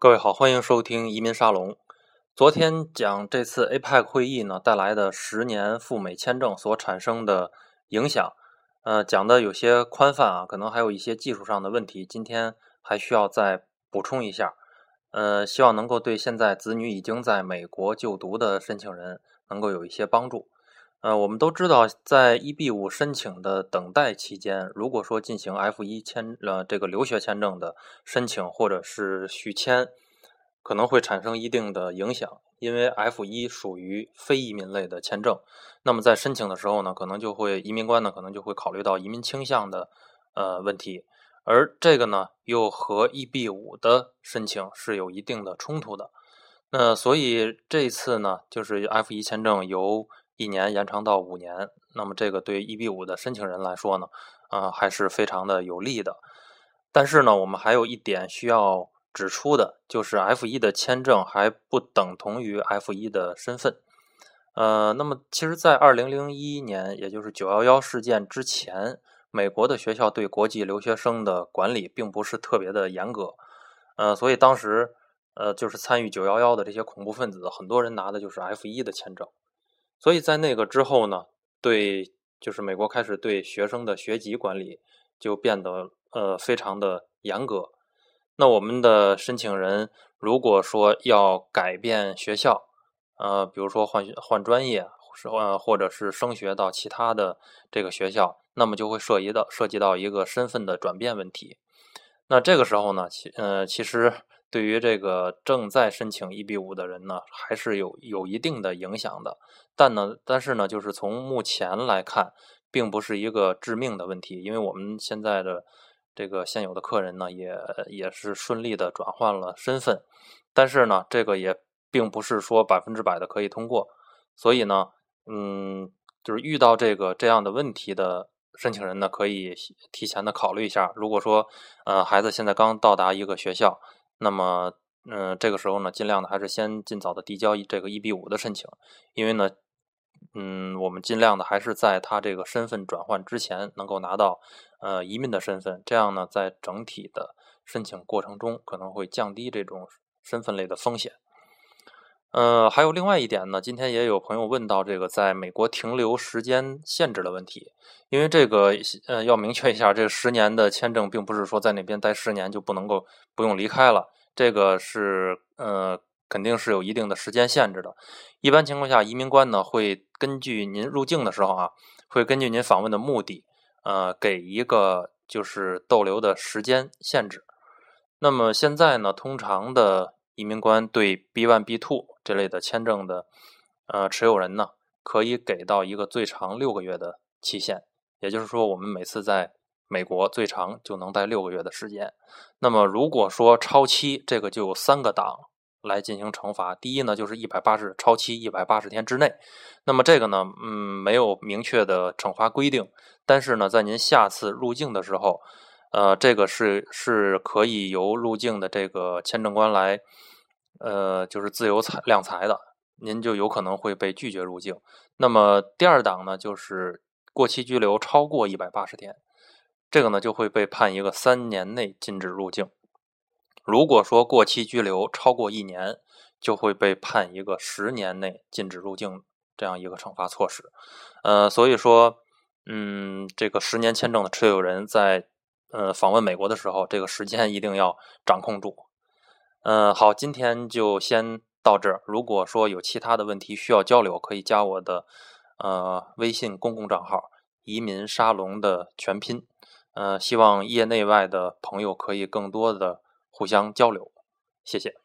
各位好，欢迎收听移民沙龙。昨天讲这次 APEC 会议呢带来的十年赴美签证所产生的影响，呃，讲的有些宽泛啊，可能还有一些技术上的问题，今天还需要再补充一下。呃，希望能够对现在子女已经在美国就读的申请人能够有一些帮助。呃，我们都知道，在 EB 五申请的等待期间，如果说进行 F 一签呃这个留学签证的申请或者是续签。可能会产生一定的影响，因为 F 一属于非移民类的签证，那么在申请的时候呢，可能就会移民官呢可能就会考虑到移民倾向的呃问题，而这个呢又和 EB 五的申请是有一定的冲突的，那所以这次呢就是 F 一签证由一年延长到五年，那么这个对 EB 五的申请人来说呢，啊还是非常的有利的，但是呢我们还有一点需要。指出的就是 F 一的签证还不等同于 F 一的身份，呃，那么其实，在二零零一年，也就是九幺幺事件之前，美国的学校对国际留学生的管理并不是特别的严格，呃，所以当时，呃，就是参与九幺幺的这些恐怖分子，很多人拿的就是 F 一的签证，所以在那个之后呢，对，就是美国开始对学生的学籍管理就变得呃非常的严格。那我们的申请人如果说要改变学校，呃，比如说换换专业，是呃，或者是升学到其他的这个学校，那么就会涉及到涉及到一个身份的转变问题。那这个时候呢，其呃，其实对于这个正在申请 EB 五的人呢，还是有有一定的影响的。但呢，但是呢，就是从目前来看，并不是一个致命的问题，因为我们现在的。这个现有的客人呢，也也是顺利的转换了身份，但是呢，这个也并不是说百分之百的可以通过，所以呢，嗯，就是遇到这个这样的问题的申请人呢，可以提前的考虑一下。如果说，呃，孩子现在刚到达一个学校，那么，嗯，这个时候呢，尽量的还是先尽早的递交这个 EB 五的申请，因为呢。嗯，我们尽量的还是在他这个身份转换之前能够拿到呃移民的身份，这样呢，在整体的申请过程中可能会降低这种身份类的风险。呃，还有另外一点呢，今天也有朋友问到这个在美国停留时间限制的问题，因为这个呃要明确一下，这个十年的签证并不是说在那边待十年就不能够不用离开了，这个是呃。肯定是有一定的时间限制的。一般情况下，移民官呢会根据您入境的时候啊，会根据您访问的目的，呃，给一个就是逗留的时间限制。那么现在呢，通常的移民官对 B one B two 这类的签证的呃持有人呢，可以给到一个最长六个月的期限。也就是说，我们每次在美国最长就能待六个月的时间。那么如果说超期，这个就有三个档。来进行惩罚。第一呢，就是一百八十超期一百八十天之内。那么这个呢，嗯，没有明确的惩罚规定。但是呢，在您下次入境的时候，呃，这个是是可以由入境的这个签证官来，呃，就是自由裁量裁的。您就有可能会被拒绝入境。那么第二档呢，就是过期居留超过一百八十天，这个呢就会被判一个三年内禁止入境。如果说过期居留超过一年，就会被判一个十年内禁止入境这样一个惩罚措施。呃，所以说，嗯，这个十年签证的持有人在呃访问美国的时候，这个时间一定要掌控住。嗯，好，今天就先到这儿。如果说有其他的问题需要交流，可以加我的呃微信公共账号“移民沙龙”的全拼。嗯，希望业内外的朋友可以更多的。互相交流，谢谢。